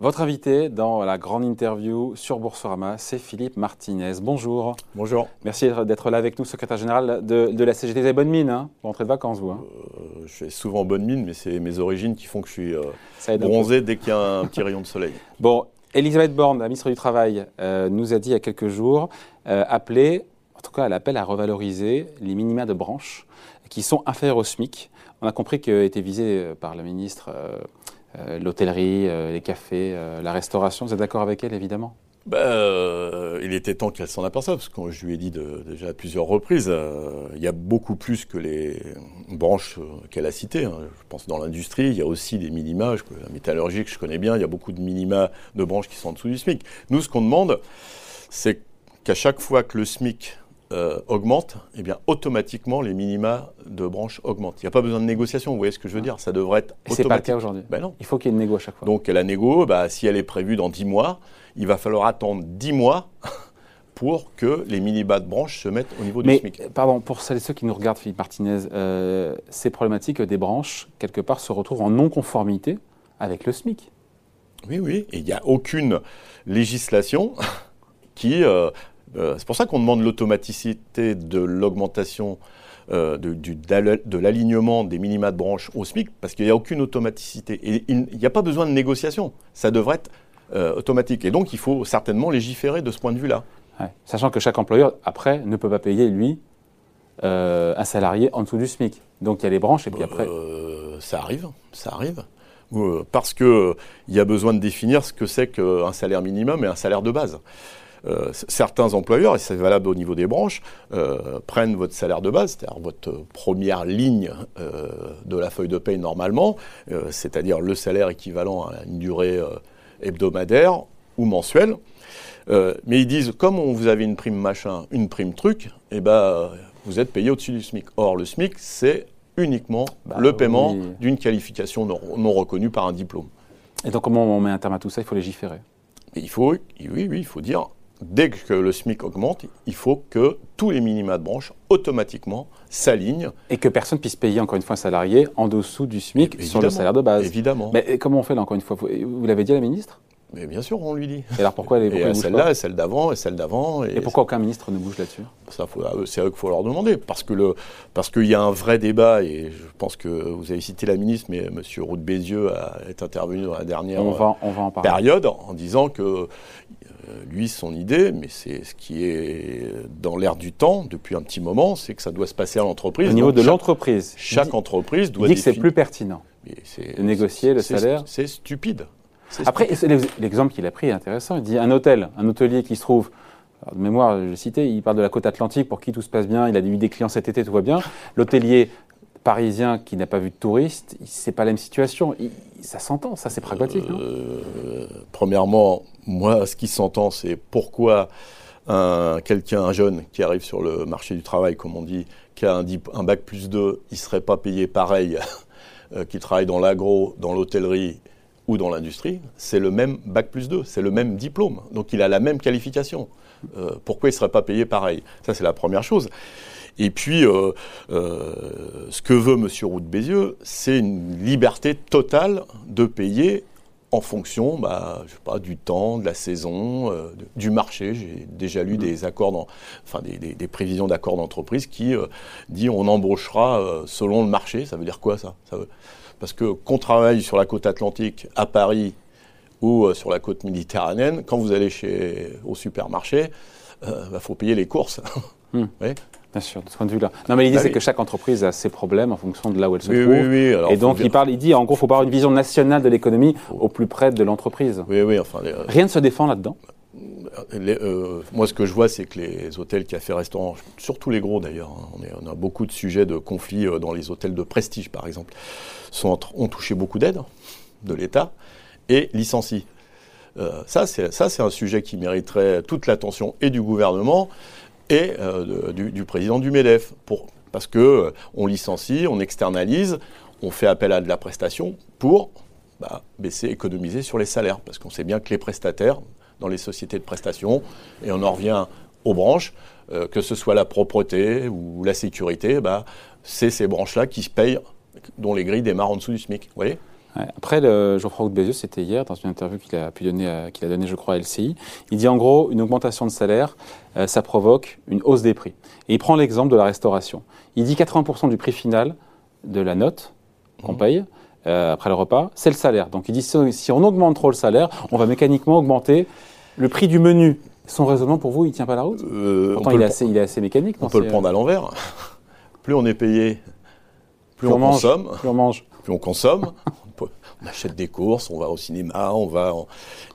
Votre invité dans la grande interview sur Boursorama, c'est Philippe Martinez. Bonjour. Bonjour. Merci d'être là avec nous, secrétaire général de, la CGT. Vous avez bonne mine, hein Vous rentrez de vacances, vous hein euh, Je fais souvent bonne mine, mais c'est mes origines qui font que je suis euh, bronzé dès qu'il y a un petit rayon de soleil. Bon, Elisabeth Borne, la ministre du Travail, euh, nous a dit il y a quelques jours, appelé, en tout cas, elle appelle à revaloriser les minima de branche qui sont inférieurs au SMIC. On a compris que était visé par la ministre l'hôtellerie, euh, les cafés, euh, la restauration. Vous êtes d'accord avec elle, évidemment? Ben, il était temps qu'elle s'en aperçoive, parce que je lui ai dit déjà à plusieurs reprises, il y a beaucoup plus que les branches qu'elle a citées. Hein. Je pense dans l'industrie, il y a aussi des minima, la métallurgie que je connais bien, il y a beaucoup de minima de branches qui sont en dessous du SMIC. Nous, ce qu'on demande, c'est qu'à chaque fois que le SMIC euh, augmente, eh bien automatiquement les minima de branche augmentent. Il n'y a pas besoin de négociation, vous voyez ce que je veux dire Ça devrait être automatique. C'est pas le cas aujourd'hui. Ben non. Il faut qu'il y ait une négo à chaque fois. Donc la négo, bah, si elle est prévue dans 10 mois, il va falloir attendre 10 mois pour que les minima de branche se mettent au niveau du SMIC. Pardon, pour celles et ceux qui nous regardent, Philippe Martinez, euh, c'est problématique que des branches, quelque part, se retrouvent en non-conformité avec le SMIC. Oui, oui, et il n'y a aucune législation qui euh, euh, c'est pour ça qu'on demande l'automaticité de l'augmentation euh, de, l'alignement des minima de branche au SMIC, parce qu'il n'y a aucune automaticité. Et il n'y a pas besoin de négociation. Ça devrait être euh, automatique. Et donc, il faut certainement légiférer de ce point de vue-là. Sachant que chaque employeur, après, ne peut pas payer, lui, un salarié en dessous du SMIC. Donc, il y a les branches, et puis après... ça arrive, ça arrive. Parce qu'il y a besoin de définir ce que c'est qu'un salaire minimum et un salaire de base. Euh, certains employeurs, et c'est valable au niveau des branches, euh, prennent votre salaire de base, c'est-à-dire votre première ligne euh, de la feuille de paye normalement, c'est-à-dire le salaire équivalent à une durée hebdomadaire ou mensuelle. mais ils disent, comme on vous avez une prime machin, une prime truc, eh ben, vous êtes payé au-dessus du SMIC. Or, le SMIC, c'est uniquement bah le paiement d'une qualification non, non, reconnue par un diplôme. Et donc, comment on met un terme à tout ça? Il faut légiférer. il faut, oui, oui, il faut dire dès que le SMIC augmente, il faut que tous les minima de branche automatiquement s'alignent. Et que personne puisse payer encore une fois un salarié en dessous du SMIC sur le salaire de base. Évidemment. Mais comment on fait là encore une fois? Vous, l'avez dit à la ministre? Mais bien sûr, on lui dit. Et alors pourquoi, elle et celle-là, celle d'avant, et celle d'avant. Et, pourquoi aucun ministre ne bouge là-dessus? Ça, c'est à eux qu'il faut leur demander, parce que le, parce qu'il y a un vrai débat, et je pense que vous avez cité la ministre, mais M. Roux Bézieux est intervenu dans la dernière on va, on va en période en disant que euh, lui, son idée, mais c'est ce qui est dans l'air du temps depuis un petit moment, c'est que ça doit se passer à l'entreprise. Au niveau de l'entreprise. Chaque entreprise doit. Il dit que c'est plus pertinent de négocier le salaire. C'est stupide. Après, l'exemple qu'il a pris est intéressant. Il dit un hôtel, un hôtelier qui se trouve de mémoire, je citais, il parle de la côte atlantique pour qui tout se passe bien, il a eu des clients cet été, tout va bien. L'hôtelier parisien qui n'a pas vu de touristes, c'est pas la même situation. ça s'entend, ça c'est pragmatique, euh, Premièrement, moi, ce qui s'entend, c'est pourquoi un, quelqu'un, un jeune qui arrive sur le marché du travail, comme on dit, qui a un, bac plus 2, il ne serait pas payé pareil euh, qu'il travaille dans l'agro, dans l'hôtellerie ou dans l'industrie. C'est le même bac plus 2, c'est le même diplôme. Donc il a la même qualification. Euh, pourquoi il ne serait pas payé pareil? Ça, c'est la première chose. Et puis, euh, ce que veut M. Roux de Bézieux, c'est une liberté totale de payer en fonction bah, je sais pas, du temps, de la saison, euh, du marché. J'ai déjà lu mmh. des accords, enfin des, prévisions d'accords d'entreprise qui disent on embauchera selon le marché. Ça veut dire quoi ça, ça veut... Parce que qu'on travaille sur la côte atlantique, à Paris ou sur la côte méditerranéenne, quand vous allez chez, au supermarché, il bah, faut payer les courses. Mmh. Bien sûr, de ce point de vue-là. Non, mais l'idée, bah c'est que chaque entreprise a ses problèmes en fonction de là où elle se trouve. Oui, oui, alors, et donc, il parle, il dit, en gros, il faut avoir une vision nationale de l'économie au plus près de l'entreprise. Oui, oui, enfin. Rien ne se défend là-dedans euh, moi, ce que je vois, c'est que les hôtels, cafés, restaurants, surtout les gros d'ailleurs, hein, on, on, a beaucoup de sujets de conflits euh, dans les hôtels de prestige, par exemple, sont, ont touché beaucoup d'aides de l'État et licencient. Euh, ça, c'est un sujet qui mériterait toute l'attention et du gouvernement et euh, du, président du MEDEF. Parce qu'on euh, licencie, on externalise, on fait appel à de la prestation pour bah, baisser, économiser sur les salaires. Parce qu'on sait bien que les prestataires, dans les sociétés de prestation, et on en revient aux branches, euh, que ce soit la propreté ou la sécurité, bah, c'est ces branches-là qui se payent, dont les grilles démarrent en dessous du SMIC. Vous voyez? Après, le, Geoffroy Roux Bézieux, c'était hier, dans une interview qu'il a, pu donner, qu'il a donnée, je crois, à LCI. Il dit en gros, une augmentation de salaire, euh, ça provoque une hausse des prix. Et il prend l'exemple de la restauration. Il dit 80% du prix final de la note qu'on mmh. paye, euh, après le repas, c'est le salaire. Donc il dit si on augmente trop le salaire, on va mécaniquement augmenter le prix du menu. Son raisonnement pour vous, il tient pas la route? Euh, Pourtant, il est, assez, il est, assez, mécanique. On peut le prendre à l'envers. plus on est payé, plus, on, consomme. Plus on mange. Plus on consomme. on achète des courses, on va au cinéma, on va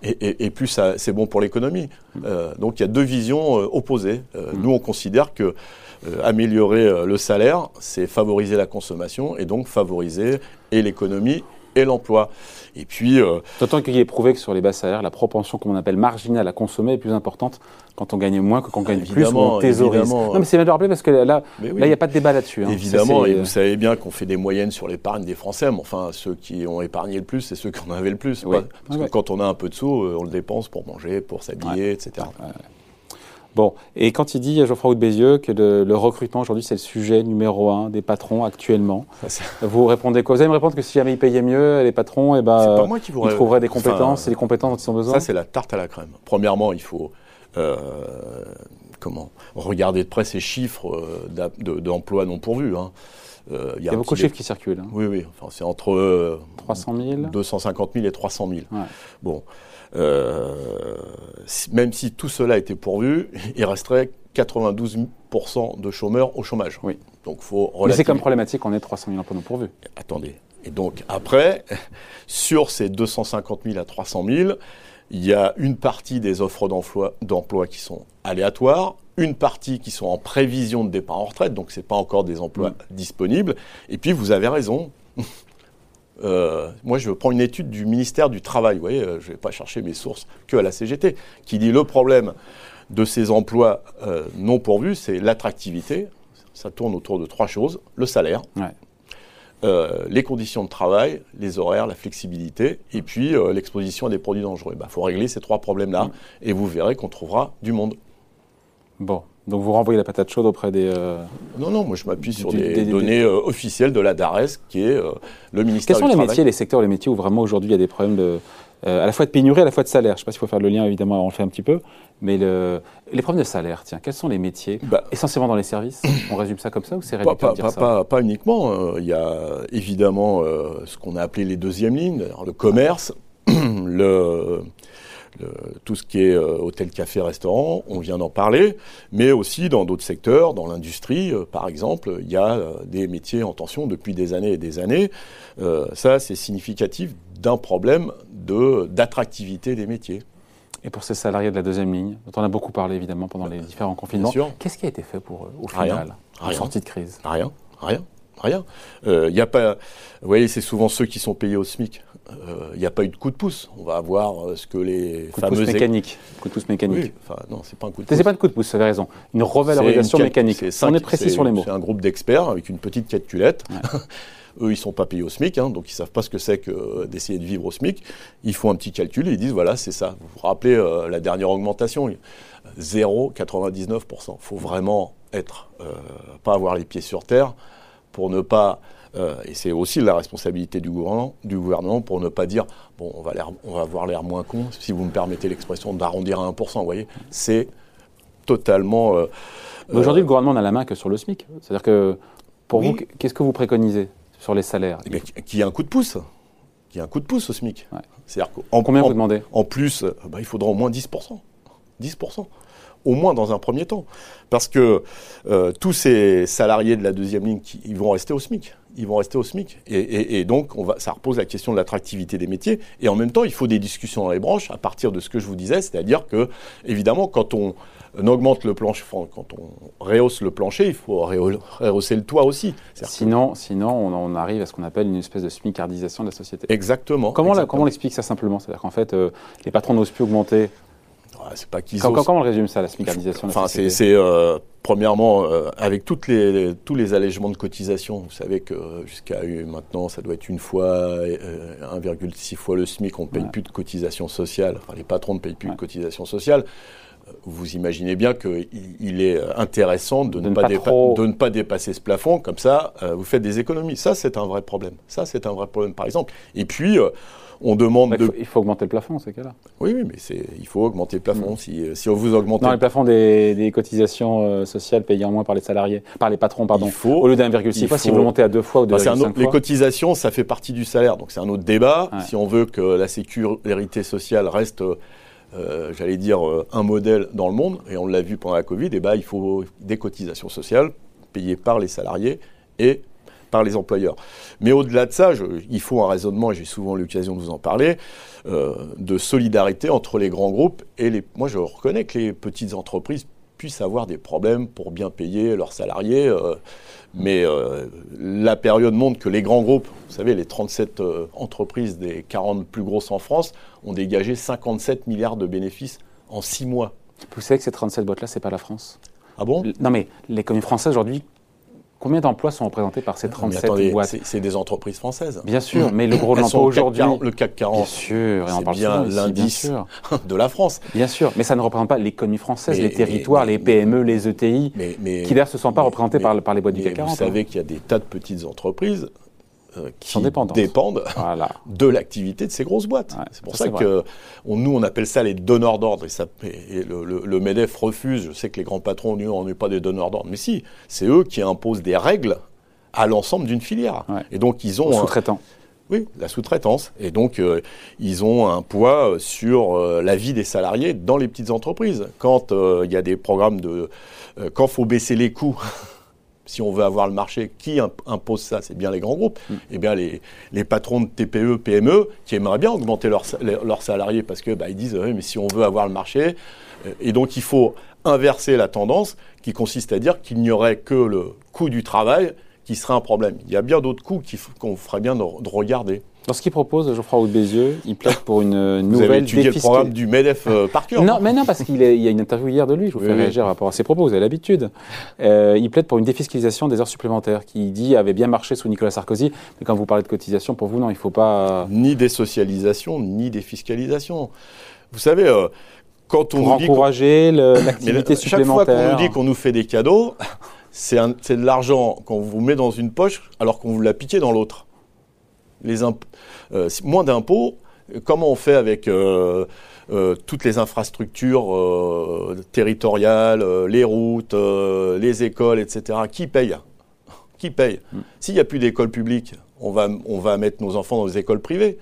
et, plus c'est bon pour l'économie. Mm. Euh, donc il y a deux visions opposées. Mm. Nous on considère que améliorer le salaire, c'est favoriser la consommation et donc favoriser et l'économie et l'emploi. Et puis. Euh, D'autant qu'il est prouvé que sur les bas salaires, la propension qu'on appelle marginale à consommer est plus importante quand on gagne moins que quand on gagne plus ou on thésaurise. Non, mais c'est bien de rappeler parce que là, il n'y a pas de débat là-dessus. Hein. Évidemment, et vous savez bien qu'on fait des moyennes sur l'épargne des Français, mais enfin, ceux qui ont épargné le plus, c'est ceux qui en avaient le plus. Parce que quand on a un peu de sous, euh, on le dépense pour manger, pour s'habiller, etc. Bon, et quand il dit, Geoffroy Roux Bézieux, que le, recrutement aujourd'hui, c'est le sujet numéro un des patrons actuellement, vous répondez quoi? Vous allez me répondre que si jamais ils payaient mieux, les patrons, eh ben, ils trouveraient des compétences, et les compétences dont ils ont besoin Ça, c'est la tarte à la crème. Premièrement, il faut euh, comment regarder de près ces chiffres euh, d'emplois non pourvus. Hein. Euh, il y a, beaucoup de chiffres qui circulent. Hein. Oui, oui. Enfin, c'est entre 300 000 250 000 et 300 000. Bon. Euh, même si tout cela était pourvu, il resterait 92% de chômeurs au chômage. Oui. Donc faut Mais c'est comme problématique qu'on ait 300 000 emplois non pourvus. Attendez. Et donc après, sur ces 250 000 à 300 000, il y a une partie des offres d'emploi qui sont aléatoires, une partie qui sont en prévision de départ en retraite, donc ce n'est pas encore des emplois mm. disponibles. Et puis vous avez raison, euh, moi, je prends une étude du ministère du Travail. Vous voyez, euh, je ne vais pas chercher mes sources que à la CGT, qui dit le problème de ces emplois euh, non pourvus, c'est l'attractivité. Ça tourne autour de trois choses le salaire, les conditions de travail, les horaires, la flexibilité, et puis l'exposition à des produits dangereux. Il bah, faut régler ces trois problèmes-là, mm. et vous verrez qu'on trouvera du monde. Bon, donc vous renvoyez la patate chaude auprès des... Euh, non, non, moi je m'appuie sur des, données euh, officielles de la DARES, qui est euh, le ministère Quels sont les métiers, les secteurs, les métiers où vraiment aujourd'hui il y a des problèmes de, à la fois de pénurie, à la fois de salaire? Je ne sais pas s'il faut faire le lien, évidemment, on le fait un petit peu, mais le, les problèmes de salaire, tiens, quels sont les métiers bah, Essentiellement dans les services? On résume ça comme ça ou c'est réduit pas, pas, pas, pas, uniquement. Il y a évidemment ce qu'on a appelé les deuxièmes lignes, le commerce, le tout ce qui est euh, hôtel, café, restaurant, on vient d'en parler, mais aussi dans d'autres secteurs, dans l'industrie, euh, par exemple, il y a euh, des métiers en tension depuis des années et des années. ça, c'est significatif d'un problème d'attractivité des métiers. Et pour ces salariés de la deuxième ligne, dont on a beaucoup parlé évidemment pendant les différents confinements, qu'est-ce qui a été fait pour eux au final, en sortie de crise? Rien, rien, rien. Il a pas, vous voyez, c'est souvent ceux qui sont payés au SMIC il euh, n'y a pas eu de coup de pouce. On va voir euh, ce que les coup de pouce mécanique. Coup de pouce mécanique. enfin, non, c'est pas un coup de pouce. C'est pas de coup de pouce, vous avez raison. Une revalorisation mécanique. On est précis sur les mots. C'est un groupe d'experts avec une petite calculette. Eux, ils ne sont pas payés au SMIC, hein, donc ils ne savent pas ce que c'est que euh, d'essayer de vivre au SMIC. Ils font un petit calcul et ils disent voilà, c'est ça. Vous vous rappelez la dernière augmentation 0,99%. Il faut vraiment être, pas avoir les pieds sur terre pour ne pas euh, et c'est aussi la responsabilité du gouvernement, du gouvernement pour ne pas dire bon, on va, on va avoir l'air moins con, si vous me permettez l'expression, d'arrondir à 1%. Vous voyez, c'est totalement. Euh, aujourd'hui, le gouvernement n'a la main que sur le SMIC. C'est-à-dire que pour vous, qu'est-ce que vous préconisez sur les salaires? Eh Qu'il y ait un coup de pouce. Qu'il y ait un coup de pouce au SMIC. C'est-à-dire Combien vous demandez? En plus, bah, il faudra au moins 10%. 10% au moins dans un premier temps. Parce que euh, tous ces salariés de la deuxième ligne, ils vont rester au SMIC. Ils vont rester au SMIC. Et, donc, on va, ça repose la question de l'attractivité des métiers. Et en même temps, il faut des discussions dans les branches à partir de ce que je vous disais, c'est-à-dire que, évidemment, quand on augmente le plancher, quand on rehausse le plancher, il faut rehausser le toit aussi. Sinon, sinon on, arrive à ce qu'on appelle une espèce de smicardisation de la société. Exactement. Comment, comment on explique ça simplement? C'est-à-dire qu'en fait, euh, les patrons n'osent plus augmenter c'est pas qu'ils comment, comment, on résume ça, la smicardisation Enfin, c'est euh, premièrement euh, avec toutes les, tous les allègements de cotisation. Vous savez que jusqu'à maintenant, ça doit être une fois 1,6 euh, fois le SMIC, on ne paye plus de cotisation sociale. Enfin, les patrons ne payent plus de cotisation sociale. vous imaginez bien qu'il est intéressant de, ne, pas de, ne pas dépasser ce plafond. Comme ça, euh, vous faites des économies. Ça, c'est un vrai problème. Ça, c'est un vrai problème, par exemple. Et puis, euh, on demande de... il, faut, augmenter le plafond, ces cas-là. Oui, oui, mais il faut augmenter le plafond. Si, euh, si on vous augmente... Non, le plafond des, cotisations sociales payées en moins par les salariés, par les patrons, pardon. faut, Au lieu d'1,6 fois, si vous le montez à deux fois ou deux bah, fois. Les cotisations, ça fait partie du salaire. Donc, c'est un autre débat. Si on veut que la sécurité sociale reste euh, j'allais dire, euh, un modèle dans le monde, et on l'a vu pendant la Covid, et ben, il faut des cotisations sociales payées par les salariés et par les employeurs. Mais au-delà de ça, il faut un raisonnement, et j'ai souvent l'occasion de vous en parler, euh, de solidarité entre les grands groupes et les... Moi, je reconnais que les petites entreprises puissent avoir des problèmes pour bien payer leurs salariés. Euh, mais euh, la période montre que les grands groupes, vous savez, les 37 euh, entreprises des 40 plus grosses en France, ont dégagé 57 milliards de bénéfices en 6 mois. Vous savez que ces 37 boîtes-là, ce n'est pas la France Ah bon? Non, mais l'économie française aujourd'hui Combien d'emplois sont représentés par ces 37 boîtes C'est des entreprises françaises. Bien sûr, mais le gros de l'emploi aujourd'hui. Le CAC 40, bien sûr, c'est bien l'indice de la France. Bien sûr, mais ça ne représente pas l'économie française, les territoires, les PME, les ETI, qui d'ailleurs ne se sont pas représentés par, par, les boîtes du CAC 40. Vous savez hein. qu'il y a des tas de petites entreprises euh, qui dépendent de l'activité de ces grosses boîtes. c'est pour ça, que nous, on appelle ça les donneurs d'ordre. Et, le, MEDEF refuse. Je sais que les grands patrons, nous, on n'est pas des donneurs d'ordre. Mais si, c'est eux qui imposent des règles à l'ensemble d'une filière. Et donc, ils ont. Sous-traitants. Oui, la sous-traitance. Et donc, euh, ils ont un poids sur euh, la vie des salariés dans les petites entreprises. Quand il y a des programmes de. quand il faut baisser les coûts si on veut avoir le marché, qui impose ça C'est bien les grands groupes. Mm. Eh bien, les, les, patrons de TPE, PME, qui aimeraient bien augmenter leurs, salariés parce que bah, ils disent, oui, mais si on veut avoir le marché, euh, et donc il faut inverser la tendance qui consiste à dire qu'il n'y aurait que le coût du travail qui serait un problème. Il y a bien d'autres coûts qu'on ferait bien de regarder. Dans ce qu'il propose, Geoffroy Roux Bézieux, il plaide pour une nouvelle Vous avez étudié le programme du MEDEF euh, par cœur Non, mais non, parce qu'il y a une interview hier de lui, je vous fais réagir par rapport à ses propos, vous avez l'habitude. Euh, il plaide pour une défiscalisation des heures supplémentaires, qui dit avait bien marché sous Nicolas Sarkozy, mais quand vous parlez de cotisation, pour vous, non, il ne faut pas... Ni désocialisation, ni défiscalisation. Vous savez, euh, quand on pour encourager l'activité supplémentaire... Chaque fois qu'on nous dit qu'on nous fait des cadeaux, c'est de l'argent qu'on vous met dans une poche alors qu'on vous l'a piqué dans l'autre les euh, moins d'impôts, comment on fait avec euh, euh, toutes les infrastructures territoriales, les routes, les écoles, etc. Qui paye? Qui paye? Mm. S'il n'y a plus d'écoles publiques, on va, on va mettre nos enfants dans des écoles privées.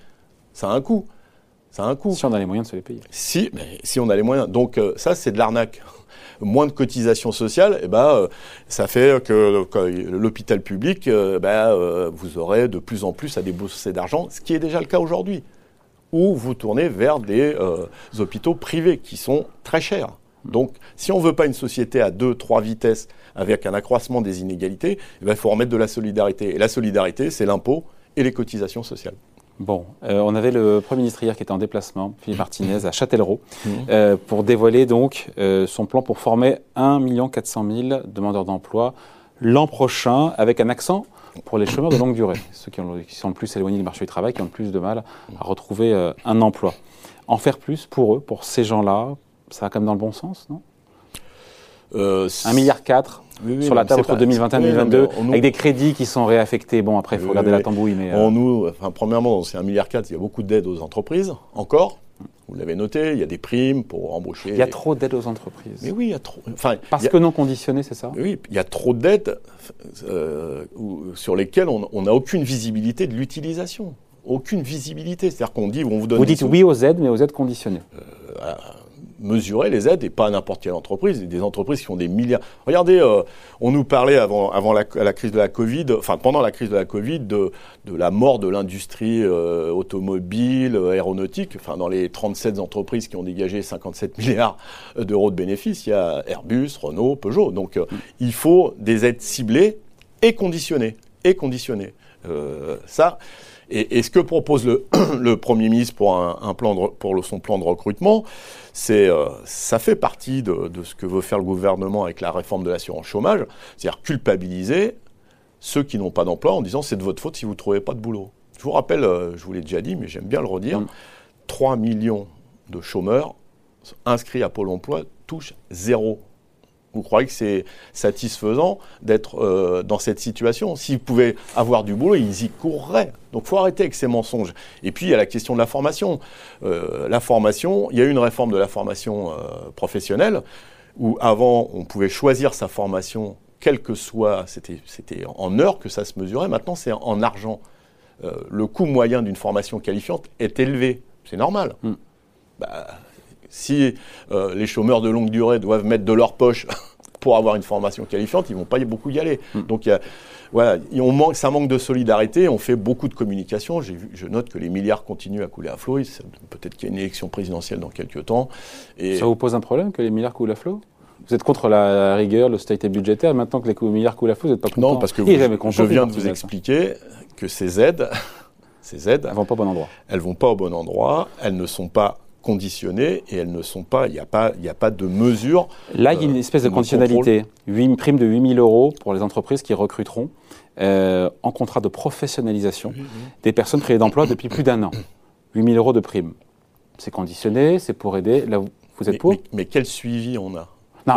Ça a un coût. Ça a un coût. Si on a les moyens de se les payer. Si, mais si on a les moyens. Donc ça, c'est de l'arnaque moins de cotisations sociales, eh ben, euh, ça fait que, l'hôpital public, euh, ben, euh, vous aurez de plus en plus à débourser d'argent, ce qui est déjà le cas aujourd'hui. Ou vous tournez vers des hôpitaux privés qui sont très chers. Donc, si on ne veut pas une société à deux, trois vitesses avec un accroissement des inégalités, eh ben, il faut remettre de la solidarité. Et la solidarité, c'est l'impôt et les cotisations sociales. Bon, euh, on avait le Premier ministre hier qui était en déplacement, Philippe Martinez, à Châtellerault, mmh. euh, pour dévoiler donc euh, son plan pour former 1 400 000 demandeurs d'emploi l'an prochain, avec un accent pour les chômeurs de longue durée, ceux qui, sont le plus éloignés du marché du travail, qui ont le plus de mal à retrouver un emploi. En faire plus pour eux, pour ces gens-là, ça va quand même dans le bon sens, non? 1,4 milliard 4 sur la table entre 2021 et 2022, avec des crédits qui sont réaffectés. Bon, après, il faut regarder la tambouille. Mais, euh, nous, enfin, premièrement, c'est 1,4 milliard, il y a beaucoup d'aides aux entreprises, encore. Vous l'avez noté, il y a des primes pour embaucher. Il y a trop d'aides aux entreprises. Mais oui, il y a trop. Enfin, Parce que non conditionnées, c'est ça? Oui, il y a trop d'aides euh, sur lesquelles on n'a aucune visibilité de l'utilisation. Aucune visibilité. C'est-à-dire qu'on dit, on vous donne. Vous dites oui aux aides, mais aux aides conditionnées. Euh, mesurer les aides et pas n'importe quelle entreprise, des entreprises qui font des milliards. Regardez, euh, on nous parlait avant, avant la, crise de la Covid, enfin pendant la crise de la Covid, de, de la mort de l'industrie euh, automobile, aéronautique. Enfin, dans les 37 entreprises qui ont dégagé 57 milliards d'euros de bénéfices, il y a Airbus, Renault, Peugeot. Donc, euh, il faut des aides ciblées et conditionnées. Et conditionnées. ça. Et, ce que propose le, le Premier ministre pour, un, plan de, pour son plan de recrutement, c'est, euh, ça fait partie de, ce que veut faire le gouvernement avec la réforme de l'assurance chômage, c'est-à-dire culpabiliser ceux qui n'ont pas d'emploi en disant c'est de votre faute si vous ne trouvez pas de boulot. Je vous rappelle, euh, je vous l'ai déjà dit, mais j'aime bien le redire, 3 mm. millions de chômeurs inscrits à Pôle emploi touche zéro. Vous croyez que c'est satisfaisant d'être euh, dans cette situation S'ils pouvaient avoir du boulot, ils y courraient. Donc, faut arrêter avec ces mensonges. Et puis, il y a la question de la formation. Euh, la formation, il y a eu une réforme de la formation euh, professionnelle où avant, on pouvait choisir sa formation, quel que soit, c'était en heures que ça se mesurait. Maintenant, c'est en argent. le coût moyen d'une formation qualifiante est élevé. C'est normal. Mm. Si euh, les chômeurs de longue durée doivent mettre de leur poche pour avoir une formation qualifiante, ils ne vont pas beaucoup y aller. Hmm. Donc, voilà, on manque, ça manque de solidarité. On fait beaucoup de communication. je note que les milliards continuent à couler à flot. Peut-être qu'il y a une élection présidentielle dans quelques temps. Et ça vous pose un problème que les milliards coulent à flot? Vous êtes contre la rigueur, l'austérité budgétaire. Maintenant que les milliards coulent à flot, vous n'êtes pas content Non, parce que je viens de vous expliquer que ces aides, ces aides, elles vont pas au bon endroit. Elles vont pas au bon endroit. Elles ne sont pas conditionnées et elles ne sont pas, il n'y a, pas, a pas de mesure. Là, il y a une euh, espèce de conditionnalité. Une prime de 8 000 euros pour les entreprises qui recruteront euh, en contrat de professionnalisation des personnes créées d'emploi depuis plus d'un an. 8 000 euros de prime. C'est conditionné, c'est pour aider. Là, vous êtes pour mais, quel suivi on a? Non,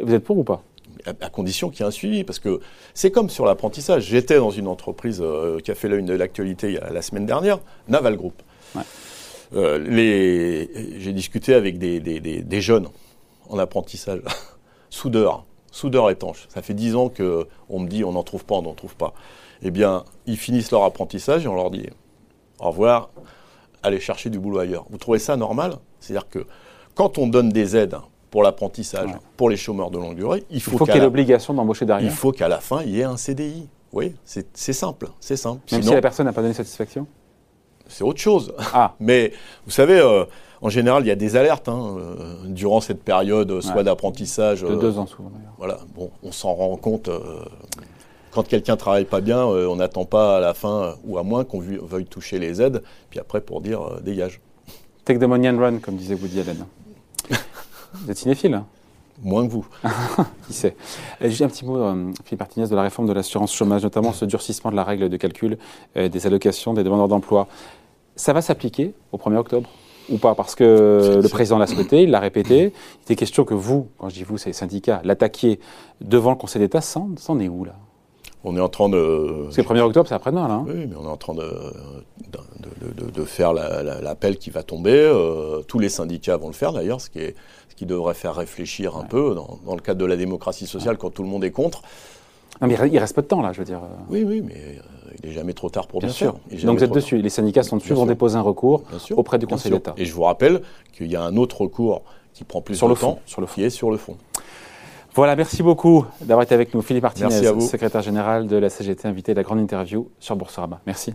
vous êtes pour ou pas? À, condition qu'il y ait un suivi, parce que c'est comme sur l'apprentissage. J'étais dans une entreprise euh, qui a fait l'une de l'actualité la semaine dernière, Naval Group. Ouais. Euh, j'ai discuté avec des, jeunes en apprentissage, soudeurs, soudeurs étanches. Ça fait dix ans qu'on me dit on n'en trouve pas, on n'en trouve pas. Eh bien, ils finissent leur apprentissage et on leur dit au revoir, allez chercher du boulot ailleurs. Vous trouvez ça normal? C'est-à-dire que quand on donne des aides pour l'apprentissage, pour les chômeurs de longue durée, il faut, qu'il y ait l'obligation d'embaucher derrière. Il faut qu'à la fin, il y ait un CDI. Oui, c'est simple, c'est simple. Même si la personne n'a pas donné satisfaction? C'est autre chose. Ah. Mais vous savez, euh, en général, il y a des alertes hein, euh, durant cette période, soit d'apprentissage. De euh, deux ans souvent d'ailleurs. Voilà, bon, on s'en rend compte. quand quelqu'un travaille pas bien, on n'attend pas à la fin, ou à moins qu'on veuille toucher les aides, puis après pour dire dégage. Take the money and run, comme disait Woody Allen. vous êtes cinéphile hein? Moins que vous. Qui sait? Juste un petit mot, Philippe Martinez, de la réforme de l'assurance chômage, notamment ce durcissement de la règle de calcul des allocations des demandeurs d'emploi. Ça va s'appliquer au 1er octobre ou pas? Parce que le président l'a souhaité, il l'a répété. Il était question que vous, quand je dis vous, c'est les syndicats, l'attaquiez devant le Conseil d'État. Ça en est où là? On est en train de. C'est le 1er octobre, c'est après-demain, là. Hein. oui, mais on est en train de, de, faire l'appel qui va tomber. Euh, tous les syndicats vont le faire, d'ailleurs, ce, ce qui devrait faire réfléchir un peu dans, le cadre de la démocratie sociale quand tout le monde est contre. Non, mais il reste peu de temps, là, je veux dire. Oui, oui, mais euh, il n'est jamais trop tard pour bien, sûr. Donc vous êtes dessus. Les syndicats sont dessus, vont déposer un recours auprès du Conseil d'État. Et je vous rappelle qu'il y a un autre recours qui prend plus sur de le temps, sur le fond. qui est sur le fond. Voilà, merci beaucoup d'avoir été avec nous. Philippe Martinez, secrétaire général de la CGT, invité à la grande interview sur Boursorama. Merci.